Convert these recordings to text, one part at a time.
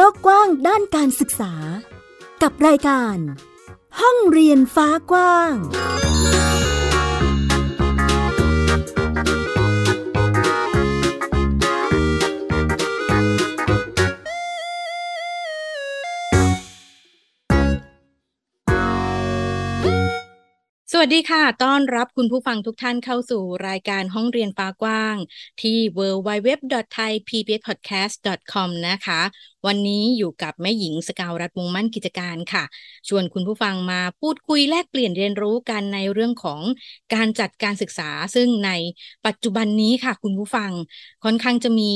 โลกกว้างด้านการศึกษา กับรายการ ห้องเรียนฟ้ากว้าง สวัสดีค่ะ ต้อนรับคุณผู้ฟังทุกท่านเข้าสู่รายการห้องเรียนฟ้ากว้าง ที่ www.thaipbspodcast.com นะคะวันนี้อยู่กับแม่หญิงสกาวรัฐวงมั่นกิจการค่ะ ชวนคุณผู้ฟังมาพูดคุยแลกเปลี่ยนเรียนรู้กันในเรื่องของการจัดการศึกษา ซึ่งในปัจจุบันนี้ค่ะ คุณผู้ฟังค่อนข้างจะมี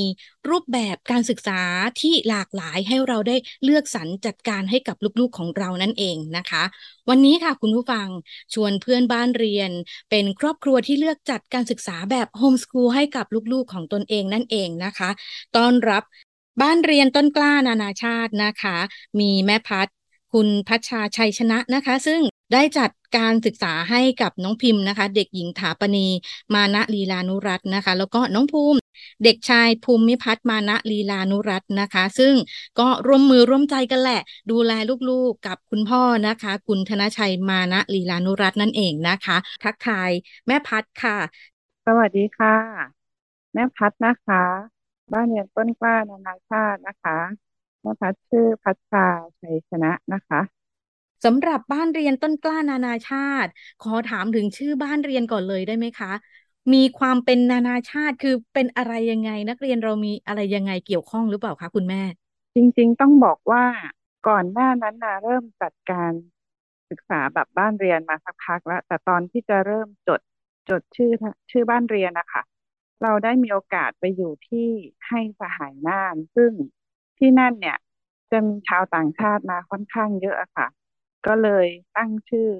รูปแบบการศึกษาที่หลากหลายให้เราได้เลือกสรรจัดการให้กับลูกๆของเรานั่นเองนะคะ วันนี้ค่ะคุณผู้ฟังชวนเพื่อนบ้านเรียน เป็นครอบครัวที่เลือกจัดการศึกษาแบบโฮมสคูลให้กับลูกๆของตนเองนั่นเองนะคะ ต้อนรับ บ้านเรียนต้นกล้านานาชาตินะคะ มีแม่พัดคุณพัชชาชัยชนะนะคะ ซึ่งได้จัดการศึกษาให้กับน้องพิมพ์นะคะ เด็กหญิงถาปณีมานะลีลานุรัตน์นะคะ แล้วก็น้องภูมิ เด็กชายภูมิพัฒน์มานะลีลานุรัตน์นะคะ ซึ่งก็ร่วมมือร่วมใจกันแหละ ดูแลลูกๆกับคุณพ่อนะคะคุณธนชัยมานะลีลานุรัตน์นั่นเองนะคะ ทักทายแม่พัดค่ะ สวัสดีค่ะ แม่พัดนะคะ บ้านเรียนต้นกล้านานาชาตินะคะแม่พัดชื่อพัชชาชัยชนะนะคะสำหรับบ้านเรียนต้นกล้านานาชาติ ขอถามถึงชื่อบ้านเรียนก่อนเลยได้ไหมคะ มีความเป็นนานาชาติคือเป็นอะไรยังไง นักเรียนเรามีอะไรยังไงเกี่ยวข้องหรือเปล่าคะคุณแม่ จริง ๆ ต้องบอกว่าก่อนหน้านั้นนะเริ่มจัดการศึกษาแบบบ้านเรียนมาสักพักแล้วแต่ตอนที่จะเริ่มจดจดชื่อชื่อบ้านเรียนนะคะ เราได้มีโอกาสไปอยู่ที่ให้สหายน่าน ซึ่งที่นั่นเนี่ยจะมีชาวต่างชาติมาค่อนข้างเยอะค่ะ ก็เลยตั้งชื่อ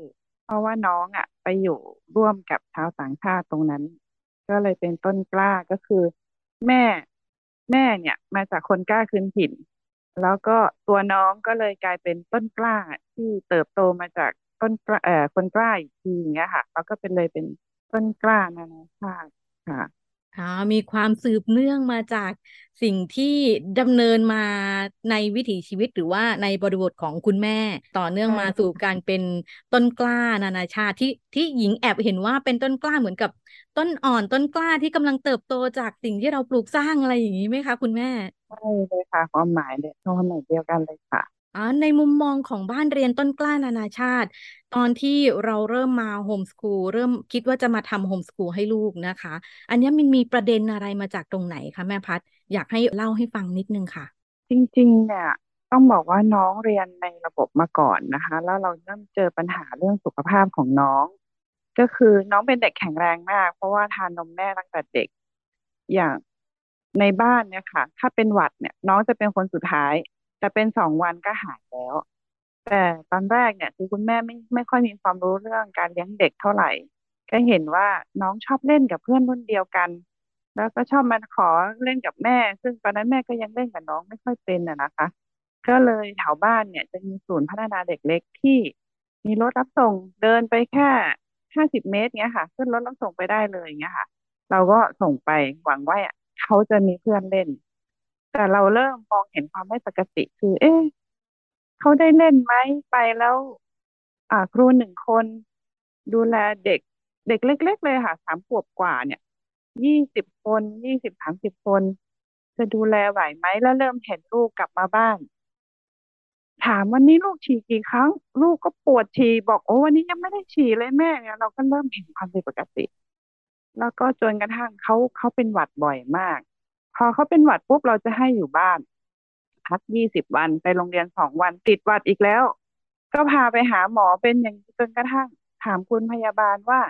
เพราะว่าน้องอะไปอยู่ร่วมกับชาวต่างชาติตรงนั้น ก็เลยเป็นต้นกล้าก็คือแม่แม่เนี่ยมาจากคนกล้าคืนถิ่น แล้วก็ตัวน้องก็เลยกลายเป็นต้นกล้าที่เติบโตมาจากต้นกล้าเอ่อคนกล้าอีกทีอย่างเงี้ยค่ะแล้วก็เป็นเลยเป็นต้นกล้านานาชาติค่ะ ค่ะมีความสืบเนื่องมาจากสิ่งที่ดำเนินมาในวิถีชีวิตหรือว่าในบริบทของคุณแม่ ต่อเนื่องมาสู่การเป็นต้นกล้านานาชาติที่ที่หญิงแอบเห็นว่าเป็นต้นกล้าเหมือนกับต้นอ่อนต้นกล้าที่กำลังเติบโตจากสิ่งที่เราปลูกสร้างอะไรอย่างนี้ไหมคะ คุณแม่ใช่เลยค่ะ ความหมายเนี่ยความหมายเดียวกันเลยค่ะ อ๋อในมุมมองของบ้านเรียนต้นกล้านานาชาติ ตอนที่เราเริ่มมาโฮมสคูลเริ่มคิดว่าจะมาทำโฮมสคูลให้ลูกนะคะ อันนี้มันมีประเด็นอะไรมาจากตรงไหนคะแม่พัดอยากให้เล่าให้ฟังนิดนึงค่ะ จริงๆ เนี่ย ต้องบอกว่าน้องเรียนในระบบมาก่อนนะคะ แล้วเราเริ่มเจอปัญหาเรื่องสุขภาพของน้อง ก็คือน้องเป็นเด็กแข็งแรงมาก เพราะว่าทานนมแม่ตั้งแต่เด็กอย่างในบ้านเนี่ยค่ะ ถ้าเป็นหวัดเนี่ย น้องจะเป็นคนสุดท้าย แต่เป็นสองวันก็หายแล้ว แต่ตอนแรกเนี่ยคือคุณแม่ไม่ไม่ค่อยมีความรู้เรื่องการเลี้ยงเด็กเท่าไหร่ ก็เห็นว่าน้องชอบเล่นกับเพื่อนรุ่นเดียวกัน แล้วก็ชอบมาขอเล่นกับแม่ ซึ่งตอนนั้นแม่ก็ยังเล่นกับน้องไม่ค่อยเป็นอะนะคะ ก็เลยแถวบ้านเนี่ยจะมีศูนย์พัฒนาเด็กเล็กที่มีรถรับส่งเดินไปแค่ห้าสิบเมตรเงี้ยค่ะขึ้นรถรับส่งไปได้เลยเงี้ยค่ะ เราก็ส่งไปหวังว่าเขาจะมีเพื่อนเล่น แต่เราเริ่มมองเห็นความไม่ปกติคือ เอ๊ะเขาได้เล่นไหมไปแล้ว อ่าครูหนึ่งคน ดูแลเด็ก เด็กเล็ก ๆ เลยค่ะสามขวบกว่าเนี่ยยี่สิบคนยี่สิบสามสิบคนจะดูแลไหวไหมแล้วเริ่มเห็นลูกกลับมาบ้าน ถามวันนี้ลูกฉี่กี่ครั้ง ลูกก็ปวดฉี่บอกโอ้วันนี้ยังไม่ได้ฉี่เลยแม่เนี่ยเราก็เริ่มเห็นความผิดปกติ แล้วก็จนกระทั่งเขาเขาเป็นหวัดบ่อยมาก พอเขาเป็นหวัดปุ๊บเราจะให้อยู่บ้าน พักยี่สิบวันไปโรงเรียนสองวันติดหวัดอีกแล้ว ก็พาไปหาหมอเป็นอย่างจนกระทั่ง ถามคุณพยาบาลว่า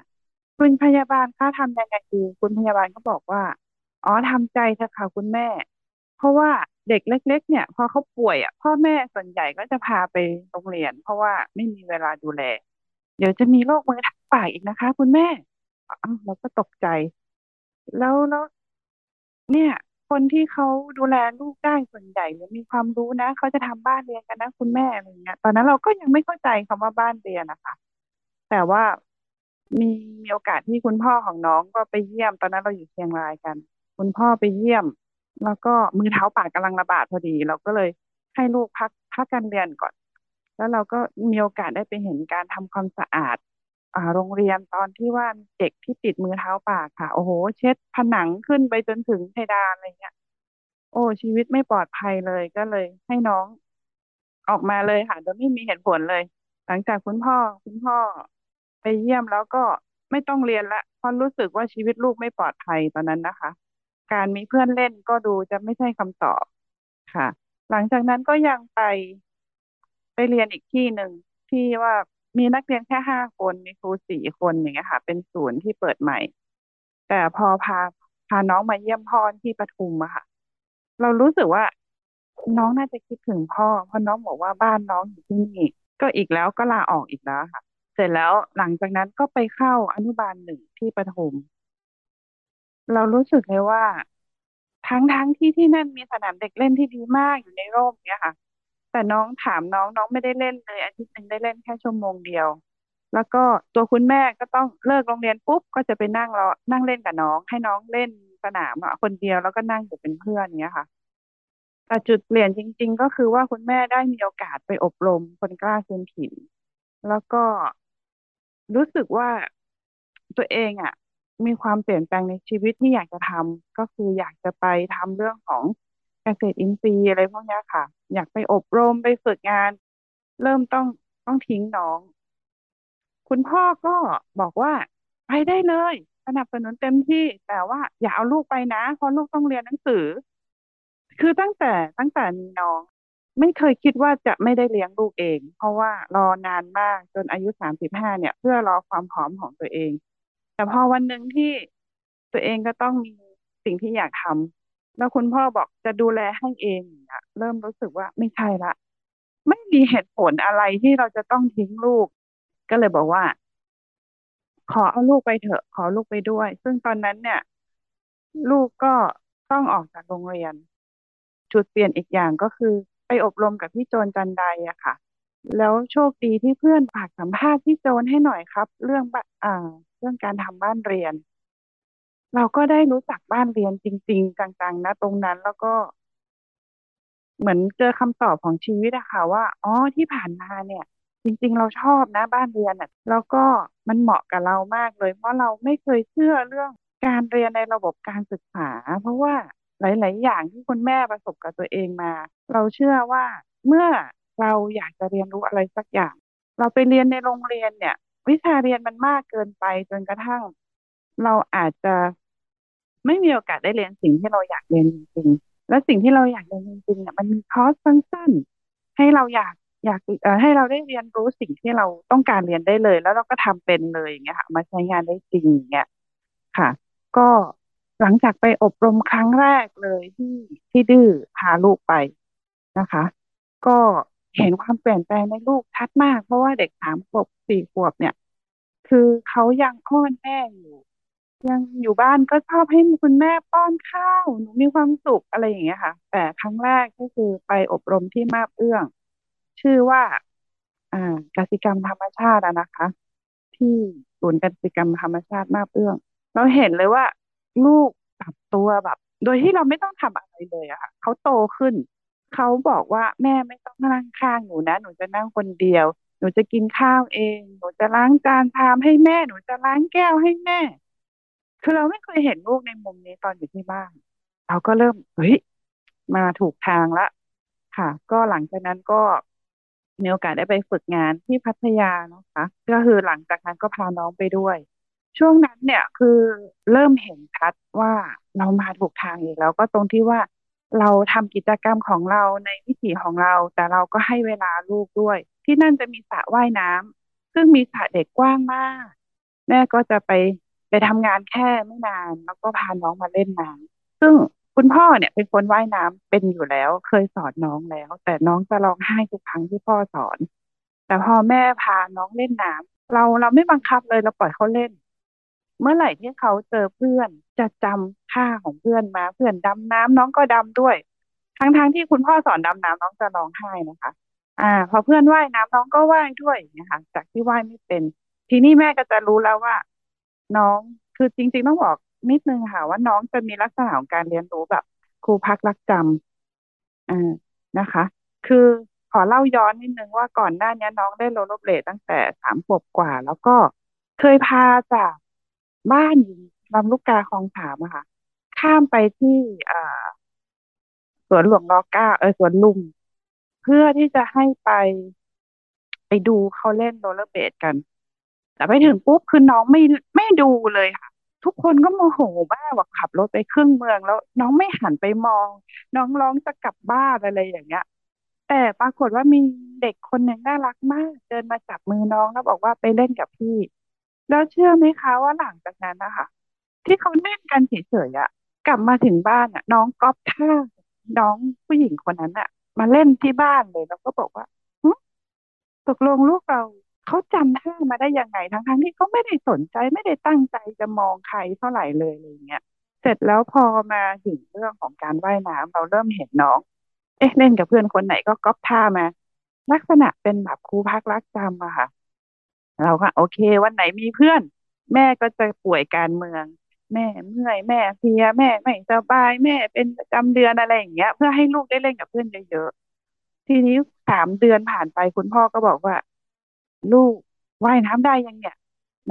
คุณพยาบาลคะทำยังไงดีคุณพยาบาลก็บอกว่า อ๋อทำใจเถอะค่ะคุณแม่ เพราะว่าเด็กเล็ก ๆ เนี่ย พอเขาป่วยอะพ่อแม่ส่วนใหญ่ก็จะพาไปโรงเรียน เพราะว่าไม่มีเวลาดูแล เดี๋ยวจะมีโรคมือถักปากอีกนะคะ คุณแม่เราก็ตกใจ แล้วแล้วเนี่ย คนที่เขาดูแลลูกได้ส่วนใหญ่หรือมีความรู้นะเขาจะทำบ้านเรียนกันนะคุณแม่อะไรเงี้ยตอนนั้นเราก็ยังไม่เข้าใจคำว่าบ้านเรียนนะคะแต่ว่ามีมีโอกาสที่คุณพ่อของน้องก็ไปเยี่ยม ตอนนั้นเราอยู่เชียงรายกัน คุณพ่อไปเยี่ยม แล้วก็มือเท้าปากกำลังระบาดพอดี เราก็เลยให้ลูกพักพักการเรียนก่อน แล้วเราก็มีโอกาสได้ไปเห็นการทำความสะอาด อ่าโรงเรียนตอนที่ว่าเด็กที่ติดมือเท้าปากค่ะ โอ้โห เช็ดผนังขึ้นไปจนถึงเพดานอะไรเงี้ย โอ้ชีวิตไม่ปลอดภัยเลยก็เลย ให้น้องออกมาเลยค่ะโดยไม่มีเหตุผลเลย หลังจากคุณพ่อคุณพ่อไปเยี่ยมแล้วก็ไม่ต้องเรียนละเพราะรู้สึกว่าชีวิตลูกไม่ปลอดภัยตอนนั้นนะคะ การมีเพื่อนเล่นก็ดูจะไม่ใช่คำตอบค่ะ หลังจากนั้นก็ยังไปไปเรียนอีกที่หนึ่งที่ว่า มีนักเรียนแค่ห้าคนมีครูสี่คนอย่างเงี้ยค่ะ เป็นศูนย์ที่เปิดใหม่ แต่พอพาพาน้องมาเยี่ยมพ่อที่ปทุมอะค่ะ เรารู้สึกว่าน้องน่าจะคิดถึงพ่อ เพราะน้องบอกว่าบ้านน้องอยู่ที่นี่ก็อีกแล้วก็ลาออกอีกแล้วค่ะ เสร็จแล้วหลังจากนั้นก็ไปเข้าอนุบาลหนึ่งที่ปทุม เรารู้สึกเลยว่า ทั้งทั้งที่ที่นั่นมีสนามเด็กเล่นที่ดีมากอยู่ในร่มเนี่ยค่ะ แต่น้องถามน้องน้องไม่ได้เล่นเลยอาทิตย์หนึ่งได้เล่นแค่ชั่วโมงเดียว แล้วก็ตัวคุณแม่ก็ต้องเลิกโรงเรียนปุ๊บก็จะไปนั่งรอนั่งเล่นกับน้อง ให้น้องเล่นสนามอะคนเดียวแล้วก็นั่งอยู่เป็นเพื่อนเนี้ยค่ะแต่จุดเปลี่ยนจริง ๆ ก็คือว่าคุณแม่ได้มีโอกาสไปอบรมคนกล้าคืนถิ่น แล้วก็รู้สึกว่าตัวเองอะ มีความเปลี่ยนแปลงในชีวิตที่อยากจะทำก็คืออยากจะไปทำเรื่องของ เกษตรอินทรีย์อะไรพวกนี้ค่ะ อยากไปอบรมไปฝึกงาน เริ่มต้องต้องทิ้งน้อง คุณพ่อก็บอกว่าไปได้เลย สนับสนุนเต็มที่ แต่ว่าอย่าเอาลูกไปนะ เพราะลูกต้องเรียนหนังสือ คือตั้งแต่ตั้งแต่มีน้อง ไม่เคยคิดว่าจะไม่ได้เลี้ยงลูกเอง เพราะว่ารอนานมากจนอายุสามสิบห้าเนี่ย เพื่อรอความพร้อมของตัวเอง แต่พอวันหนึ่งที่ตัวเองก็ต้องมีสิ่งที่อยากทำ แล้วคุณพ่อบอกจะดูแลให้เองเนี่ยเริ่มรู้สึกว่าไม่ใช่ละ ไม่มีเหตุผลอะไรที่เราจะต้องทิ้งลูก ก็เลยบอกว่า ขอเอาลูกไปเถอะ ขอลูกไปด้วย ซึ่งตอนนั้นเนี่ย ลูกก็ต้องออกจากโรงเรียน จุดเปลี่ยนอีกอย่างก็คือ ไปอบรมกับพี่โจนจันไดอะค่ะ แล้วโชคดีที่เพื่อนฝากสัมภาษณ์พี่โจนให้หน่อยครับ เรื่องบ้านอ่า เรื่องการทำบ้านเรียน เราก็ได้รู้จักบ้านเรียนจริง ๆ จังๆ นะตรงนั้นแล้วก็ เหมือนเจอคำตอบของชีวิตอะค่ะ ว่าอ๋อที่ผ่านมาเนี่ย จริง ๆ เราชอบนะบ้านเรียนอะแล้วก็มันเหมาะกับเรามากเลย เพราะเราไม่เคยเชื่อเรื่องการเรียนในระบบการศึกษา เพราะว่าหลาย ๆ อย่างที่คุณแม่ประสบกับตัวเองมา เราเชื่อว่าเมื่อเราอยากจะเรียนรู้อะไรสักอย่าง เราไปเรียนในโรงเรียนเนี่ย วิชาเรียนมันมากเกินไปจนกระทั่ง เราอาจจะ ไม่มีโอกาสได้เรียนสิ่งที่เราอยากเรียนจริงๆและสิ่งที่เราอยากเรียนจริงๆเนี่ยมันมีคอร์สสั้นๆให้เราอยากอยากเอ่อให้เราได้เรียนรู้สิ่งที่เราต้องการเรียนได้เลย แล้วเราก็ทำเป็นเลยอย่างเงี้ยค่ะ มาใช้งานได้จริงอย่างเงี้ยค่ะ ก็หลังจากไปอบรมครั้งแรกเลยที่ที่ดื้อพาลูกไปนะคะ ก็เห็นความเปลี่ยนแปลงในลูกชัดมาก เพราะว่าเด็กสามขวบสี่ขวบเนี่ย คือเขายังอ้อนแม่อยู่ ยังอยู่บ้านก็ชอบให้คุณแม่ป้อนข้าวหนูมีความสุขอะไรอย่างเงี้ยค่ะ แต่ครั้งแรกก็คือไปอบรมที่มาบเอื้อง ชื่อว่า อ่ากสิกรรมธรรมชาติอะนะคะ ที่ศูนย์กสิกรรมธรรมชาติมาบเอื้อง เราเห็นเลยว่าลูกปรับตัวแบบ โดยที่เราไม่ต้องทำอะไรเลยอะค่ะเขาโตขึ้นเขาบอกว่าแม่ไม่ต้องนั่งข้างหนูนะ หนูจะนั่งคนเดียว หนูจะกินข้าวเอง หนูจะล้างจานชามให้แม่ หนูจะล้างแก้วให้แม่ คือเราไม่เคยเห็นลูกในมุมนี้ตอนอยู่ที่บ้าน เราก็เริ่มเฮ้ยมาถูกทางละ ค่ะ ก็หลังจากนั้นก็มีโอกาสได้ไปฝึกงานที่พัทยานะคะ ก็คือหลังจากนั้นก็พาน้องไปด้วย ช่วงนั้นเนี่ยคือเริ่มเห็นชัดว่าเรามาถูกทางอีกแล้วก็ตรงที่ว่าเราทำกิจกรรมของเราในวิถีของเรา แต่เราก็ให้เวลาลูกด้วย ที่นั่นจะมีสระว่ายน้ำซึ่งมีสระเด็กกว้างมาก แม่ก็จะไป ไปทำงานแค่ไม่นานแล้วก็พาน้องมาเล่นน้ำซึ่งคุณพ่อเนี่ยเป็นคนว่ายน้ำเป็นอยู่แล้ว เคยสอนน้องแล้ว แต่น้องจะร้องไห้ทุกครั้งที่พ่อสอน แต่พอแม่พาน้องเล่นน้ำเราเราไม่บังคับเลยเราปล่อยเขาเล่น เมื่อไหร่ที่เขาเจอเพื่อนจะจำท่าของเพื่อนมาเพื่อนดำน้ำน้องก็ดำด้วย ทั้งๆทที่คุณพ่อสอนดำน้ำน้องจะร้องไห้นะคะ อ่า พอเพื่อนว่ายน้ำน้องก็ว่ายด้วยนะคะจากที่ว่ายไม่เป็น ทีนี้แม่ก็จะรู้แล้วว่า น้องคือจริง ๆ ต้องบอกนิดนึงค่ะว่าน้องจะมีลักษณะของการเรียนรู้แบบครูพักรักจำอ่านะคะ คือขอเล่าย้อนนิดนึงว่าก่อนหน้านี้น้องได้โรลเลอร์เบลดตั้งแต่สามขวบกว่า แล้วก็เคยพาจากบ้านอยู่ลำลูกกาคลองสามอะค่ะ ข้ามไปที่อ่าสวนหลวงรอเก้าเออสวนลุม เพื่อที่จะให้ไปไปดูเขาเล่นโรลเลอร์เบลดกัน แต่ไปถึงปุ๊บคือน้องไม่ไม่ดูเลยค่ะ ทุกคนก็โมโหมากว่าขับรถไปครึ่งเมืองแล้ว น้องไม่หันไปมอง น้องร้องจะกลับบ้านอะไรอย่างเงี้ยแต่ปรากฏว่ามีเด็กคนหนึ่งน่ารักมาก เดินมาจับมือน้องแล้วบอกว่าไปเล่นกับพี่ แล้วเชื่อไหมคะว่าหลังจากนั้นนะคะที่เขาเล่นกันเฉยๆอะกลับมาถึงบ้านอะน้องก๊อปท่าน้องผู้หญิงคนนั้นอะมาเล่นที่บ้านเลยแล้วก็บอกว่าหึตกลงลูกเรา เขาจำท่ามาได้ยังไงทั้งๆที่เขาไม่ได้สนใจไม่ได้ตั้งใจจะมองใครเท่าไหร่เลยอะไรเงี้ยเสร็จแล้วพอมาถึงเรื่องของการว่ายน้ำเราเริ่มเห็นน้อง เอ๊ะเล่นกับเพื่อนคนไหนก็ก๊อปท่ามา ลักษณะเป็นแบบครูพักรักจำอะค่ะ เราก็โอเค วันไหนมีเพื่อน แม่ก็จะป่วยการเมือง แม่เมื่อยแม่เพลียแม่ไม่สบายแม่เป็นประจำเดือนอะไรอย่างเงี้ย เพื่อให้ลูกได้เล่นกับเพื่อนเยอะๆทีนี้สามเดือนผ่านไปคุณพ่อก็บอกว่า ลูกว่ายน้ำได้ยังเนี่ย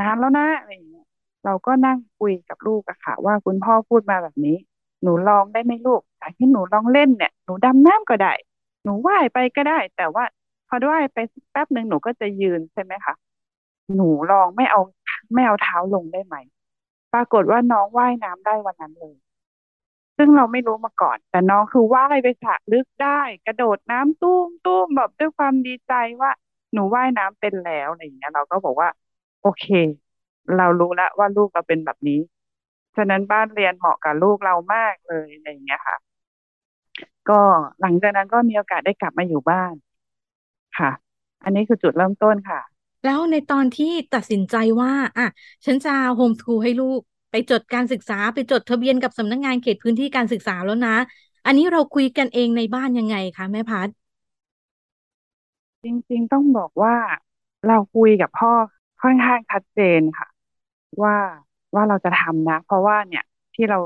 นานแล้วนะอะไรอย่างเงี้ยเราก็นั่งคุยกับลูกอะค่ะว่าคุณพ่อพูดมาแบบนี้ หนูลองได้ไหมลูกอยากให้หนูลองเล่นเนี่ย หนูดำน้ำก็ได้ หนูว่ายไปก็ได้ แต่ว่าพอว่ายไปแป๊บหนึ่งหนูก็จะยืนใช่ไหมคะหนูลองไม่เอาไม่เอาเท้าลงได้ไหม ปรากฏว่าน้องว่ายน้ำได้วันนั้นเลย ซึ่งเราไม่รู้มาก่อน แต่น้องคือว่ายไปสระลึกได้ กระโดดน้ำตุ้มตุ้มแบบด้วยความดีใจว่า หนูว่ายน้ำเป็นแล้วอะไรอย่างเงี้ย เราก็บอกว่า โอเค เรารู้แล้วว่าลูกเราเป็นแบบนี้ ฉะนั้นบ้านเรียนเหมาะกับลูกเรามากเลยอะไรอย่างเงี้ยค่ะ ก็หลังจากนั้นก็มีโอกาสได้กลับมาอยู่บ้านค่ะ อันนี้คือจุดเริ่มต้นค่ะ แล้วในตอนที่ตัดสินใจว่าอะฉันจะโฮมสคูลให้ลูกไปจดการศึกษาไปจดทะเบียนกับสำนักงานเขตพื้นที่การศึกษาแล้วนะ อันนี้เราคุยกันเองในบ้านยังไงคะแม่พัด จริงๆ ต้องบอกว่าเราคุยกับพ่อค่อนข้างชัดเจนค่ะ ว่าว่าเราจะทำนะ เพราะว่าเนี่ยที่เรา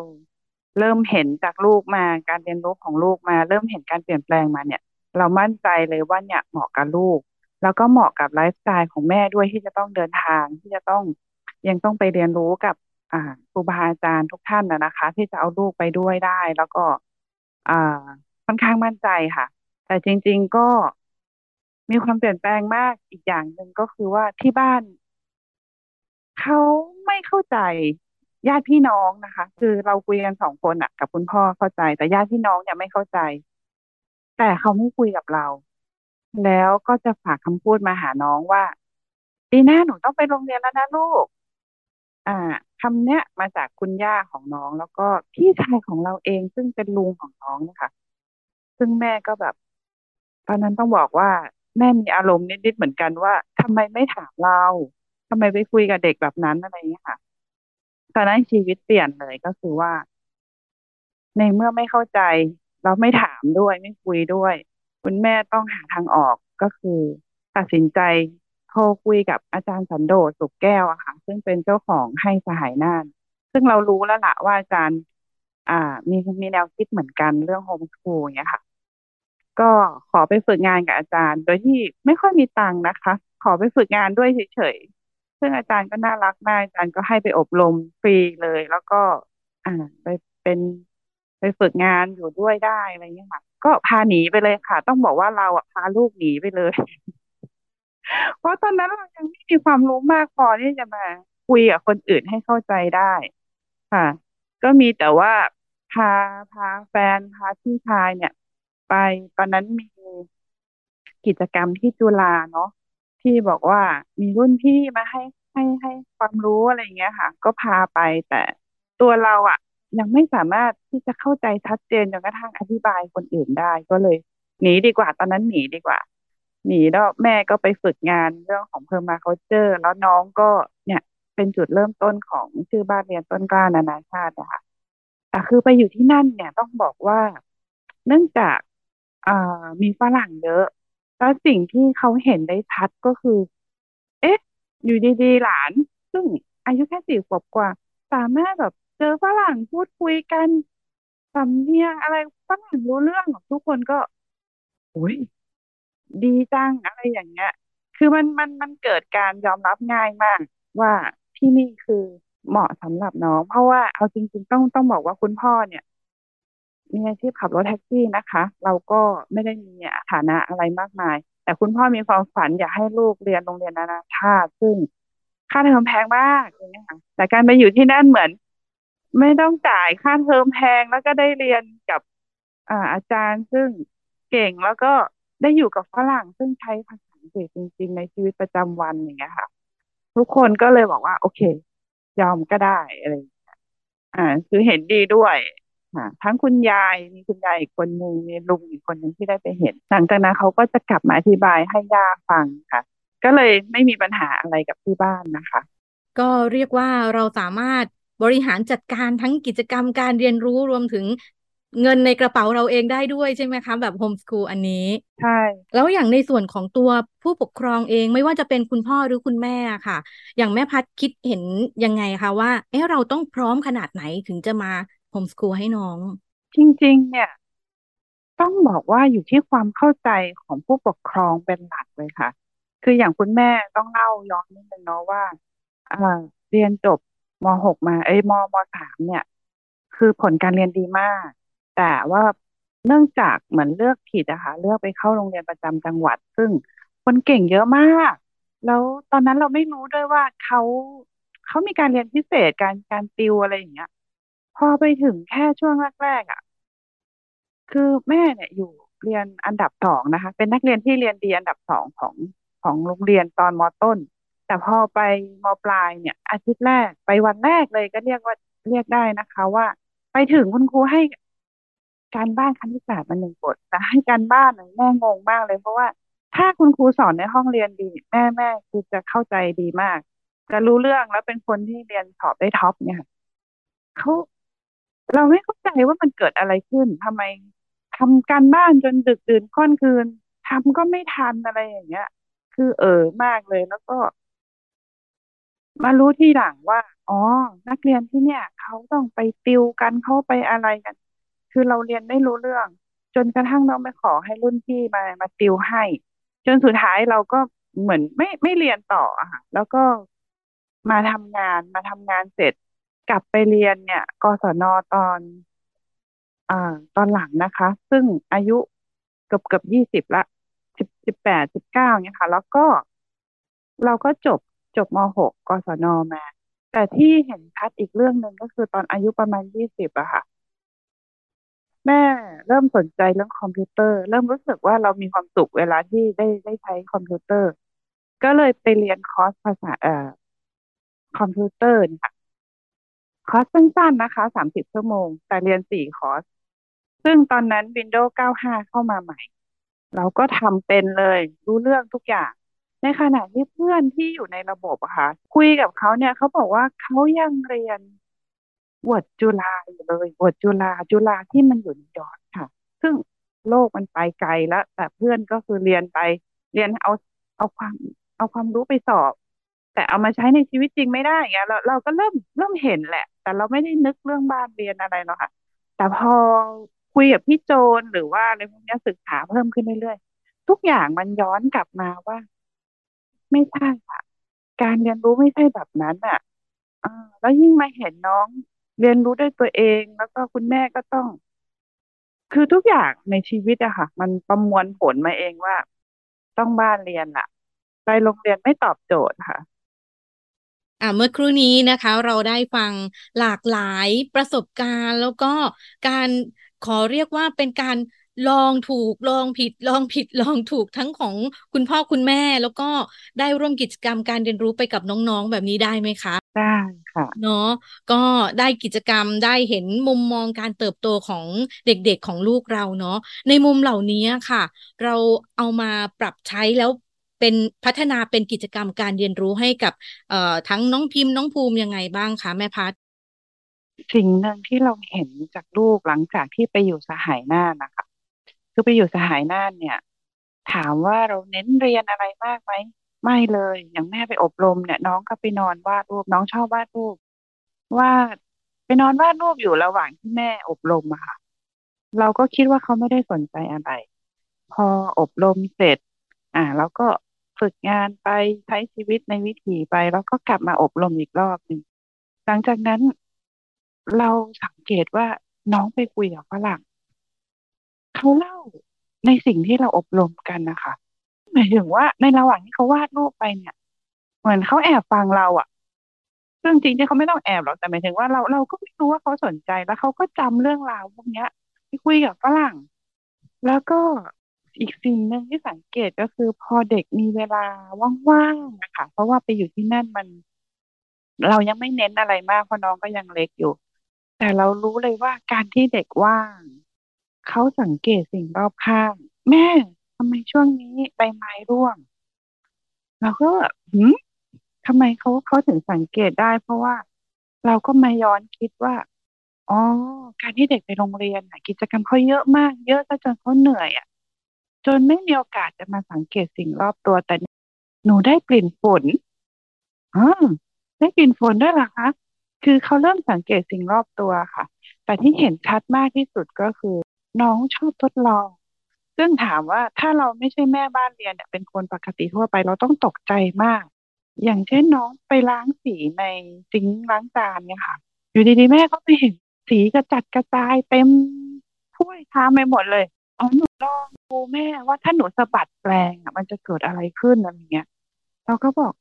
เริ่มเห็นจากลูกมาการเรียนรู้ของลูกมา เริ่มเห็นการเปลี่ยนแปลงมาเนี่ย เรามั่นใจเลยว่าเนี่ยเหมาะกับลูก แล้วก็เหมาะกับไลฟ์สไตล์ของแม่ด้วยที่จะต้องเดินทางที่จะต้องยังต้องไปเรียนรู้กับอ่าครูบาอาจารย์ทุกท่านนะนะคะ ที่จะเอาลูกไปด้วยได้ แล้วก็อ่าค่อนข้างมั่นใจค่ะ แต่จริง ๆ ก็ มีความเปลี่ยนแปลงมากอีกอย่างหนึ่งก็คือว่าที่บ้านเขาไม่เข้าใจญาติพี่น้องนะคะ คือเราคุยกันสองคนอะกับคุณพ่อเข้าใจ แต่ญาติพี่น้องเนี่ยไม่เข้าใจ แต่เขาไม่คุยกับเรา แล้วก็จะฝากคำพูดมาหาน้องว่าปีหน้าหนูต้องไปโรงเรียนแล้วนะลูก อ่าคำเนี้ยมาจากคุณย่าของน้อง แล้วก็พี่ชายของเราเองซึ่งเป็นลุงของน้องนะคะ ซึ่งแม่ก็แบบ ตอนนั้นต้องบอกว่า แม่มีอารมณ์นิดๆเหมือนกันว่าทำไมไม่ถามเราทำไมไปคุยกับเด็กแบบนั้นอะไรอย่างเงี้ค่ะตอนนั้นชีวิตเปลี่ยนเลยก็คือว่า ในเมื่อไม่เข้าใจ เราไม่ถามด้วยไม่คุยด้วย คุณแม่ต้องหาทางออกก็คือ ตัดสินใจโทรคุยกับอาจารย์สันโดษสุกแก้วอะค่ะ ซึ่งเป็นเจ้าของให้สหายน่าน ซึ่งเรารู้แล้วละว่าอาจารย์ อ่า มีมีแนวคิดเหมือนกันเรื่องโฮมสคูลอย่างเงี้ยค่ะ ก็ขอไปฝึกงานกับอาจารย์ โดยที่ไม่ค่อยมีตังค์นะคะ ขอไปฝึกงานด้วยเฉยๆซึ่งอาจารย์ก็น่ารักมากอาจารย์ก็ให้ไปอบรมฟรีเลย แล้วก็อ่าไปเป็นไปฝึกงานอยู่ด้วยได้อะไรเงี้ยค่ะ ก็พาหนีไปเลยค่ะ ต้องบอกว่าเราอะพาลูกหนีไปเลย เพราะตอนนั้นเรายังไม่มีความรู้มากพอที่จะมาคุยกับคนอื่นให้เข้าใจได้ ค่ะ ก็มีแต่ว่าพาพาแฟนพาพี่ชายเนี่ย ไป ตอนนั้นมีกิจกรรมที่จุฬาเนาะที่บอกว่ามีรุ่นพี่มาให้ให้ให้ความรู้อะไรอย่างเงี้ยค่ะ ก็พาไปแต่ตัวเราอะยังไม่สามารถที่จะเข้าใจชัดเจนจนกระทั่งอธิบายคนอื่นได้ก็เลยหนีดีกว่า ตอนนั้นหนีดีกว่า หนีแล้วแม่ก็ไปฝึกงานเรื่องของ permaculture แล้วน้องก็เนี่ยเป็นจุดเริ่มต้นของชื่อบ้านเรียนต้นกล้านานาชาตินะคะแต่คือไปอยู่ที่นั่นเนี่ยต้องบอกว่า เนื่องจาก อ่ามีฝรั่งเยอะแล้วสิ่งที่เขาเห็นได้ชัดก็คือ เอ๊ะ อยู่ดีๆหลาน ซึ่งอายุแค่สี่ขวบกว่า สามารถแบบเจอฝรั่งพูดคุยกันสำเนียงอะไรฝรั่งรู้เรื่องทุกคนก็โอ้ยดีจังอะไรอย่างเงี้ย คือมันมันมันเกิดการยอมรับง่ายมาก ว่าที่นี่คือเหมาะสำหรับน้อง เพราะว่าเอาจริง ๆ ต้องต้องบอกว่าคุณพ่อเนี่ย มีอาชีพขับรถแท็กซี่นะคะ เราก็ไม่ได้มีฐานะอะไรมากมาย แต่คุณพ่อมีความฝันอยากให้ลูกเรียนโรงเรียนนานาชาติ ซึ่งค่าเทอมแพงมากอย่างเงี้ยค่ะแต่การไปอยู่ที่นั่นเหมือน ไม่ต้องจ่ายค่าเทอมแพงแล้วก็ได้เรียนกับอ่าอาจารย์ซึ่งเก่งแล้วก็ได้อยู่กับฝรั่งซึ่งใช้ภาษาอังกฤษจริง ๆ ในชีวิตประจำวันอย่างเงี้ยค่ะ ทุกคนก็เลยบอกว่า โอเค ยอมก็ได้อะไรอย่างเงี้ยอ่า คือเห็นดีด้วย ค่ะทั้งคุณยายมีคุณยายอีกคนหนึ่งมีลุงอีกคนหนึ่งที่ได้ไปเห็น หลังจากนั้นเขาก็จะกลับมาอธิบายให้ย่าฟังค่ะ ก็เลยไม่มีปัญหาอะไรกับที่บ้านนะคะ ก็เรียกว่าเราสามารถบริหารจัดการทั้งกิจกรรมการเรียนรู้รวมถึงเงินในกระเป๋าเราเองได้ด้วยใช่ไหมคะ แบบโฮมสคูลอันนี้ ใช่ แล้วอย่างในส่วนของตัวผู้ปกครองเองไม่ว่าจะเป็นคุณพ่อหรือคุณแม่ค่ะ อย่างแม่พัดคิดเห็นยังไงคะว่า เอ๊ะเราต้องพร้อมขนาดไหนถึงจะมา โฮมสคูลให้น้อง จริง ๆ เนี่ย ต้องบอกว่าอยู่ที่ความเข้าใจของผู้ปกครองเป็นหลักเลยค่ะ คืออย่างคุณแม่ต้องเล่าย้อนนิดนึงเนาะว่าอ่าเรียนจบม .6 มา เอ้ยมม .3 เนี่ย คือผลการเรียนดีมาก แต่ว่าเนื่องจากเหมือนเลือกผิดอะคะเลือกไปเข้าโรงเรียนประจำจังหวัด ซึ่งคนเก่งเยอะมาก แล้วตอนนั้นเราไม่รู้ด้วยว่าเขาเขามีการเรียนพิเศษการการติวอะไรอย่างเงี้ย พอไปถึงแค่ช่วงแรกๆอะ คือแม่เนี่ยอยู่เรียนอันดับสองนะคะ เป็นนักเรียนที่เรียนดีอันดับสองของของโรงเรียนตอนมต้น แต่พอไปมปลายเนี่ย อาทิตย์แรกไปวันแรกเลยก็เรียกว่าเรียกได้นะคะ ว่า ไปถึงคุณครูให้การบ้านคณิตศาสตร์มาหนึ่งบทแต่ให้การบ้านน่ะแม่งงมากเลย เพราะว่าถ้าคุณครูสอนในห้องเรียนดี แม่แม่คือจะเข้าใจดีมาก จะรู้เรื่องแล้วเป็นคนที่เรียนสอบได้ท็อปเนี่ยเขา เราไม่เข้าใจว่ามันเกิดอะไรขึ้นทำไมทำการบ้านจนดึกดื่นค่อนคืนทำก็ไม่ทันอะไรอย่างเงี้ย คือเออมากเลยแล้วก็ มารู้ทีหลังว่า อ๋อ นักเรียนที่เนี่ยเขาต้องไปติวกันเขาไปอะไรกัน คือเราเรียนไม่รู้เรื่อง จนกระทั่งเราไปขอให้รุ่นพี่มามาติวให้ จนสุดท้ายเราก็เหมือนไม่ไม่เรียนต่ออะค่ะแล้วก็มาทำงานมาทำงานเสร็จ กลับไปเรียนเนี่ยกศนตอนอ่าตอนหลังนะคะ ซึ่งอายุเกือบเกือบยี่สิบละสิบสิบแปดสิบเก้าเนี่ยค่ะ แล้วก็เราก็จบจบม.หกกศน.มา แต่ที่เห็นชัดอีกเรื่องหนึ่งก็คือตอนอายุประมาณยี่สิบอะค่ะ แม่เริ่มสนใจเรื่องคอมพิวเตอร์ เริ่มรู้สึกว่าเรามีความสุขเวลาที่ได้ได้ใช้คอมพิวเตอร์ ก็เลยไปเรียนคอร์สภาษาเอ่อคอมพิวเตอร์เนี่ยค่ะ คอร์สสั้นๆนะคะสามสิบชั่วโมง แต่เรียนสี่คอร์ส ซึ่งตอนนั้น Windows 95 เข้ามาใหม่ เราก็ทำเป็นเลย รู้เรื่องทุกอย่าง ในขณะที่เพื่อนที่อยู่ในระบบอะค่ะ คุยกับเขาเนี่ยเขาบอกว่าเขายังเรียนวดจุฬาอยู่เลยวดจุฬาจุฬาที่มันอยู่ในยอร์กค่ะ ซึ่งโลกมันไปไกลแล้ว แต่เพื่อนก็คือเรียนไป เรียนเอาเอาความเอาความรู้ไปสอบ แต่เอามาใช้ในชีวิตจริงไม่ได้ไงเราเราก็เริ่มเริ่มเห็นแหละ แต่เราไม่ได้นึกเรื่องบ้านเรียนอะไรหรอกค่ะ แต่พอคุยกับพี่โจนหรือว่าอะไรพวกนี้ศึกษาเพิ่มขึ้นเรื่อยๆทุกอย่างมันย้อนกลับมาว่า ไม่ใช่ค่ะ การเรียนรู้ไม่ใช่แบบนั้นอะอ่าแล้วยิ่งมาเห็นน้องเรียนรู้ด้วยตัวเองแล้วก็คุณแม่ก็ต้อง คือทุกอย่างในชีวิตอะค่ะ มันประมวลผลมาเองว่า ต้องบ้านเรียนล่ะ ไปโรงเรียนไม่ตอบโจทย์ค่ะ อ่าเมื่อครู่นี้นะคะเราได้ฟังหลากหลายประสบการณ์แล้วก็การขอเรียกว่าเป็นการลองถูกลองผิดลองผิดลองถูกทั้งของคุณพ่อคุณแม่แล้วก็ได้ร่วมกิจกรรมการเรียนรู้ไปกับน้องๆแบบนี้ได้ไหมคะ ได้ค่ะเนาะก็ได้กิจกรรมได้เห็นมุมมองการเติบโตของเด็กๆของลูกเราเนาะในมุมเหล่านี้ค่ะ เราเอามาปรับใช้แล้ว เป็นพัฒนาเป็นกิจกรรมการเรียนรู้ให้กับเอ่อทั้งน้องพิมพ์น้องภูมิยังไงบ้างคะแม่พัดสิ่งหนึ่งที่เราเห็นจากลูกหลังจากที่ไปอยู่สหายน่านนะคะคือไปอยู่สหายน่านเนี่ย ถามว่าเราเน้นเรียนอะไรมากไหมไม่เลยอย่างแม่ไปอบรมเนี่ยน้องก็ไปนอนวาดรูปน้องชอบวาดรูปวาดไปนอนวาดรูปอยู่ระหว่างที่แม่อบรมอะค่ะ เราก็คิดว่าเขาไม่ได้สนใจอะไร พออบรมเสร็จ อ่า แล้วก็ ฝึกงานไปใช้ชีวิตในวิถีไป แล้วก็กลับมาอบรมอีกรอบหนึ่งหลังจากนั้นเราสังเกตว่าน้องไปคุยกับฝรั่งเขาเล่าในสิ่งที่เราอบรมกันนะคะหมายถึงว่าในระหว่างที่เขาวาดรูปไปเนี่ย เหมือนเขาแอบฟังเราอะซึ่งจริงๆเขาไม่ต้องแอบหรอกแต่หมายถึงว่าเราเราก็ไม่รู้ว่าเขาสนใจแล้วเขาก็จำเรื่องราวพวกเนี้ยไปคุยกับฝรั่ง แล้วก็ อีกสิ่งหนึ่งที่สังเกตก็คือพอเด็กมีเวลาว่างๆนะคะเพราะว่าไปอยู่ที่นั่นมัน เรายังไม่เน้นอะไรมากเพราะน้องก็ยังเล็กอยู่ แต่เรารู้เลยว่าการที่เด็กว่างเขาสังเกตสิ่งรอบข้าง แม่ทำไมช่วงนี้ใบไม้ร่วงเราก็หืมทำไมเขาเขาถึงสังเกตได้ เพราะว่าเราก็มาย้อนคิดว่าอ๋อ การที่เด็กไปโรงเรียนกิจกรรมเขาเยอะมาก เยอะจนเขาเหนื่อยอะ จนไม่มีโอกาสจะมาสังเกตสิ่งรอบตัวแต่หนูได้กลิ่นฝนอ๋อได้กลิ่นฝนด้วยหรอคะ คือเขาเริ่มสังเกตสิ่งรอบตัวค่ะ แต่ที่เห็นชัดมากที่สุดก็คือ น้องชอบทดลอง ซึ่งถามว่าถ้าเราไม่ใช่แม่บ้านเรียนเนี่ยเป็นคนปกติทั่วไปเราต้องตกใจมาก อย่างเช่นน้องไปล้างสีในซิงล้างจานเนี่ยค่ะ อยู่ดีๆแม่ก็ไปเห็นสีกระจัดกระจายเต็มถ้วยชามไปหมดเลย อ๋อหนู ลองดูแม่ว่าถ้าหนูสะบัดแปลงอะ มันจะเกิดอะไรขึ้นอะไรเงี้ยเราก็บอก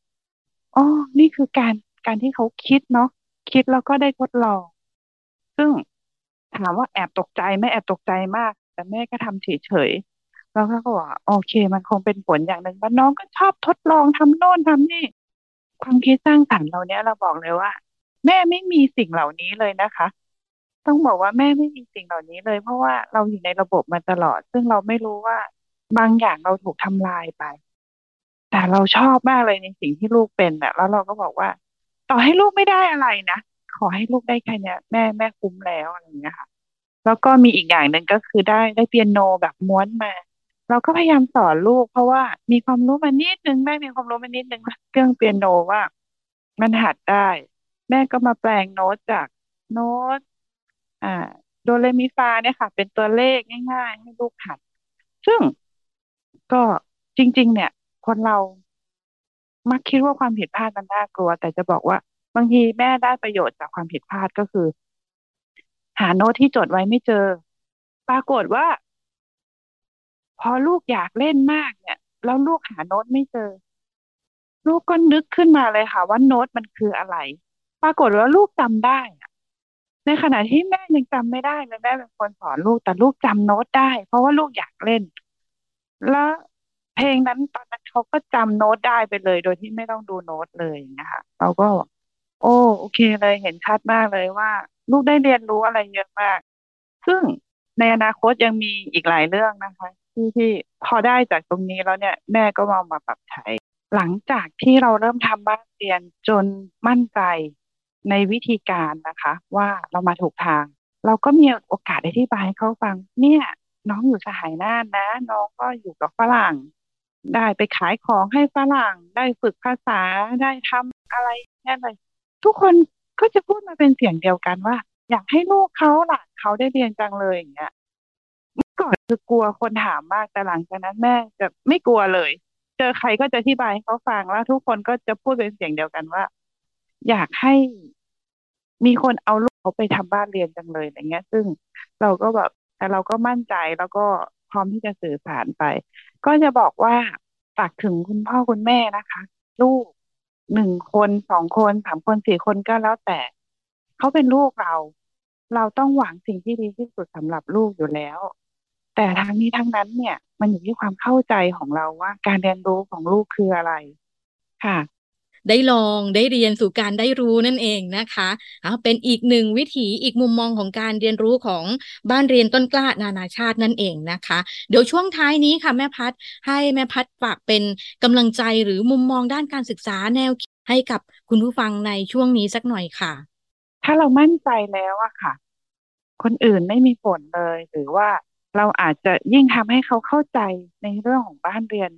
อ๋อนี่คือการการที่เขาคิดเนาะคิดแล้วก็ได้ทดลอง ซึ่งถามว่าแอบตกใจไม่แอบตกใจมาก แต่แม่ก็ทำเฉยๆแล้วก็บอกโอเค มันคงเป็นผลอย่างหนึ่งว่าน้องก็ชอบทดลองทำโน่นทำนี่ ความคิดสร้างสรรค์เราเนี้ยเราบอกเลยว่า แม่ไม่มีสิ่งเหล่านี้เลยนะคะ ต้องบอกว่าแม่ไม่มีสิ่งเหล่านี้เลย เพราะว่าเราอยู่ในระบบมาตลอด ซึ่งเราไม่รู้ว่าบางอย่างเราถูกทำลายไป แต่เราชอบมากเลยในสิ่งที่ลูกเป็นอะแล้วเราก็บอกว่า ต่อให้ลูกไม่ได้อะไรนะขอให้ลูกได้แค่นี้แม่แม่คุ้มแล้วอะไรอย่างเงี้ยค่ะ แล้วก็มีอีกอย่างหนึ่งก็คือได้ได้เปียโนแบบม้วนมา เราก็พยายามสอนลูก เพราะว่ามีความรู้มานิดนึงแม่มีความรู้มานิดนึงเครื่องเปียโนว่า มันหัดได้ แม่ก็มาแปลงโน้ตจากโน้ต อ่าโดเรมีฟาเนี่ยค่ะ เป็นตัวเลขง่าย ๆ ให้ลูกหัด ซึ่งก็จริง ๆ เนี่ย คนเรามักคิดว่าความผิดพลาดมันน่ากลัว แต่จะบอกว่าบางทีแม่ได้ประโยชน์จากความผิดพลาดก็คือ หาโน้ตที่จดไว้ไม่เจอ ปรากฏว่า พอลูกอยากเล่นมากเนี่ย แล้วลูกหาโน้ตไม่เจอ ลูกก็นึกขึ้นมาเลยค่ะ ว่าโน้ตมันคืออะไร ปรากฏว่าลูกจำได้ ในขณะที่แม่ยังจำไม่ได้เลยแม่เป็นคนสอนลูกแต่ลูกจำโน้ตได้ เพราะว่าลูกอยากเล่น แล้วเพลงนั้นตอนนั้นเขาก็จำโน้ตได้ไปเลย โดยที่ไม่ต้องดูโน้ตเลยนะคะเราก็ โอ้โอเคเลยเห็นชัดมากเลยว่า ลูกได้เรียนรู้อะไรเยอะมาก ซึ่งในอนาคตยังมีอีกหลายเรื่องนะคะ ที่ที่พอได้จากตรงนี้แล้วเนี่ยแม่ก็มามาปรับใช้หลังจากที่เราเริ่มทำบ้านเรียนจนมั่นใจ ในวิธีการนะคะ ว่าเรามาถูกทาง เราก็มีโอกาสอธิบายให้เขาฟัง เนี่ย น้องอยู่สหายน่านนะ น้องก็อยู่กับฝรั่ง ได้ไปขายของให้ฝรั่ง ได้ฝึกภาษาได้ทำอะไรแค่เลยทุกคนก็จะพูดมาเป็นเสียงเดียวกันว่า อยากให้ลูกเขาหลานเขาได้เรียนจังเลยอย่างเงี้ยเมื่อก่อนคือกลัวคนถามมากแต่หลังจากนั้นแม่จะไม่กลัวเลย เจอใครก็จะอธิบายให้เขาฟังแล้วทุกคนก็จะพูดเป็นเสียงเดียวกันว่า อยากให้มีคนเอาลูกเขาไปทำบ้านเรียนจังเลยอย่างเงี้ย ซึ่งเราก็แบบแต่เราก็มั่นใจแล้วก็พร้อมที่จะสื่อสารไป ก็จะบอกว่าฝากถึงคุณพ่อคุณแม่นะคะ ลูกหนึ่งคนสองคนสามคนสี่คนก็แล้วแต่เขาเป็นลูกเรา เราต้องหวังสิ่งที่ดีที่สุดสำหรับลูกอยู่แล้ว แต่ทั้งนี้ทั้งนั้นเนี่ย มันอยู่ที่ความเข้าใจของเราว่า การเรียนรู้ของลูกคืออะไร ค่ะ ได้ลองได้เรียนสู่การได้รู้นั่นเองนะคะเป็นอีกหนึ่งวิถีอีกมุมมองของการเรียนรู้ของบ้านเรียนต้นกล้านานาชาตินั่นเองนะคะ เดี๋ยวช่วงท้ายนี้ค่ะแม่พัดให้แม่พัดฝากเป็นกำลังใจหรือมุมมองด้านการศึกษาแนวให้กับคุณผู้ฟังในช่วงนี้สักหน่อยค่ะ ถ้าเรามั่นใจแล้วอะค่ะ คนอื่นไม่มีผลเลย หรือว่าเราอาจจะยิ่งทำให้เขาเข้าใจในเรื่องของบ้านเรียน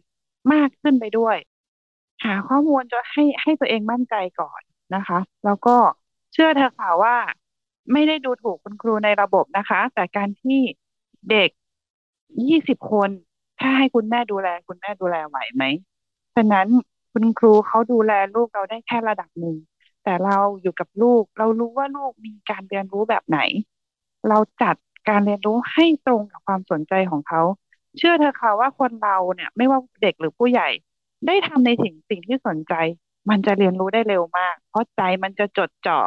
มากขึ้นไปด้วย หาข้อมูลจะให้ให้ตัวเองมั่นใจก่อนนะคะ แล้วก็เชื่อเธอค่ะว่า ไม่ได้ดูถูกคุณครูในระบบนะคะ แต่การที่เด็กยี่สิบคน ถ้าให้คุณแม่ดูแล คุณแม่ดูแลไหวไหมฉะนั้นคุณครูเขาดูแลลูกเราได้แค่ระดับหนึ่งแต่เราอยู่กับลูก เรารู้ว่าลูกมีการเรียนรู้แบบไหน เราจัดการเรียนรู้ให้ตรงกับความสนใจของเขา เชื่อเธอค่ะว่าคนเราเนี่ย ไม่ว่าเด็กหรือผู้ใหญ่ ได้ทำในสิ่งสิ่งที่สนใจ มันจะเรียนรู้ได้เร็วมาก เพราะใจมันจะจดจ่อ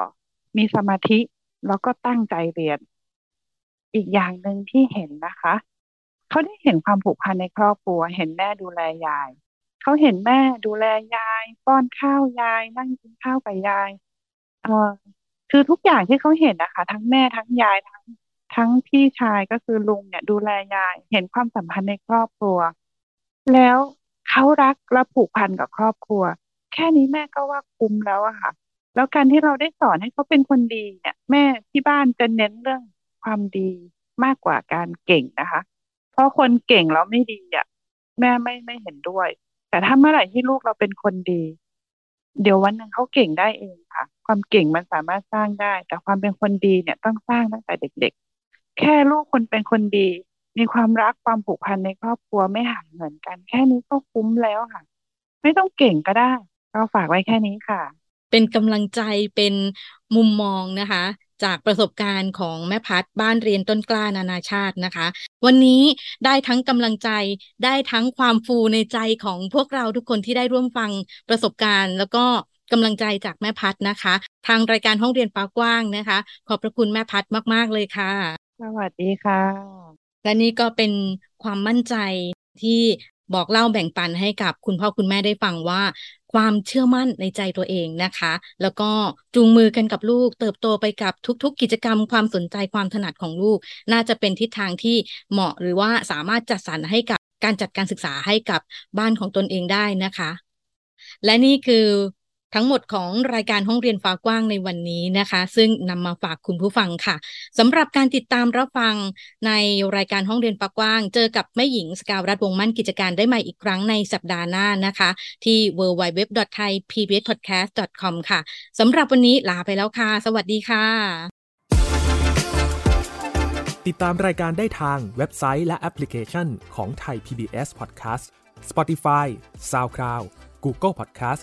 มีสมาธิแล้วก็ตั้งใจเรียน อีกอย่างหนึ่งที่เห็นนะคะ เขาได้เห็นความผูกพันในครอบครัว เห็นแม่ดูแลยาย เขาเห็นแม่ดูแลยาย ป้อนข้าวยาย นั่งกินข้าวกับยายเออคือทุกอย่างที่เขาเห็นนะคะ ทั้งแม่ทั้งยายทั้งทั้งพี่ชายก็คือลุงเนี่ย ดูแลยาย เห็นความสัมพันธ์ในครอบครัว แล้ว เขารักและผูกพันกับครอบครัว แค่นี้แม่ก็ว่าคุ้มแล้วอะค่ะ แล้วการที่เราได้สอนให้เขาเป็นคนดีเนี่ย แม่ที่บ้านจะเน้นเรื่องความดีมากกว่าการเก่งนะคะ เพราะคนเก่งแล้วไม่ดีอะแม่ไม่ไม่เห็นด้วย แต่ถ้าเมื่อไหร่ที่ลูกเราเป็นคนดี เดี๋ยววันหนึ่งเขาเก่งได้เองค่ะ ความเก่งมันสามารถสร้างได้ แต่ความเป็นคนดีเนี่ยต้องสร้างตั้งแต่เด็ก ๆ แค่ลูกคนเป็นคนดี มีความรักความผูกพันในครอบครัวไม่ห่างเหมือนกัน แค่นี้ก็คุ้มแล้วค่ะ ไม่ต้องเก่งก็ได้ ก็ฝากไว้แค่นี้ค่ะ เป็นกำลังใจเป็นมุมมองนะคะ จากประสบการณ์ของแม่พัดบ้านเรียนต้นกล้านานาชาตินะคะ วันนี้ได้ทั้งกำลังใจได้ทั้งความฟูในใจของพวกเราทุกคนที่ได้ร่วมฟังประสบการณ์ แล้วก็กำลังใจจากแม่พัดนะคะ ทางรายการห้องเรียนฟ้ากว้างนะคะ ขอบพระคุณแม่พัดมาก ๆ เลยค่ะ สวัสดีค่ะ และนี่ก็เป็นความมั่นใจที่บอกเล่าแบ่งปันให้กับคุณพ่อคุณแม่ได้ฟังว่า ความเชื่อมั่นในใจตัวเองนะคะ แล้วก็จูงมือกันกับลูก เติบโตไปกับทุก ๆ กิจกรรมความสนใจความถนัดของลูก น่าจะเป็นทิศทางที่เหมาะหรือว่าสามารถจัดสรรให้กับการจัดการศึกษาให้กับบ้านของตนเองได้นะคะ และนี่คือ ทั้งหมดของรายการห้องเรียนฟ้ากว้างในวันนี้นะคะ ซึ่งนำมาฝากคุณผู้ฟังค่ะสำหรับการติดตามรับฟังในรายการห้องเรียนฟ้ากว้าง เจอกับแม่หญิงสกาวรัฐวงมั่นกิจการได้ใหม่อีกครั้งในสัปดาห์หน้านะคะ ที่ www.thaipbspodcast.com ค่ะสำหรับวันนี้ลาไปแล้วค่ะ สวัสดีค่ะ ติดตามรายการได้ทางเว็บไซต์และแอปพลิเคชันของไทย PBS Podcast Spotify SoundCloud Google Podcast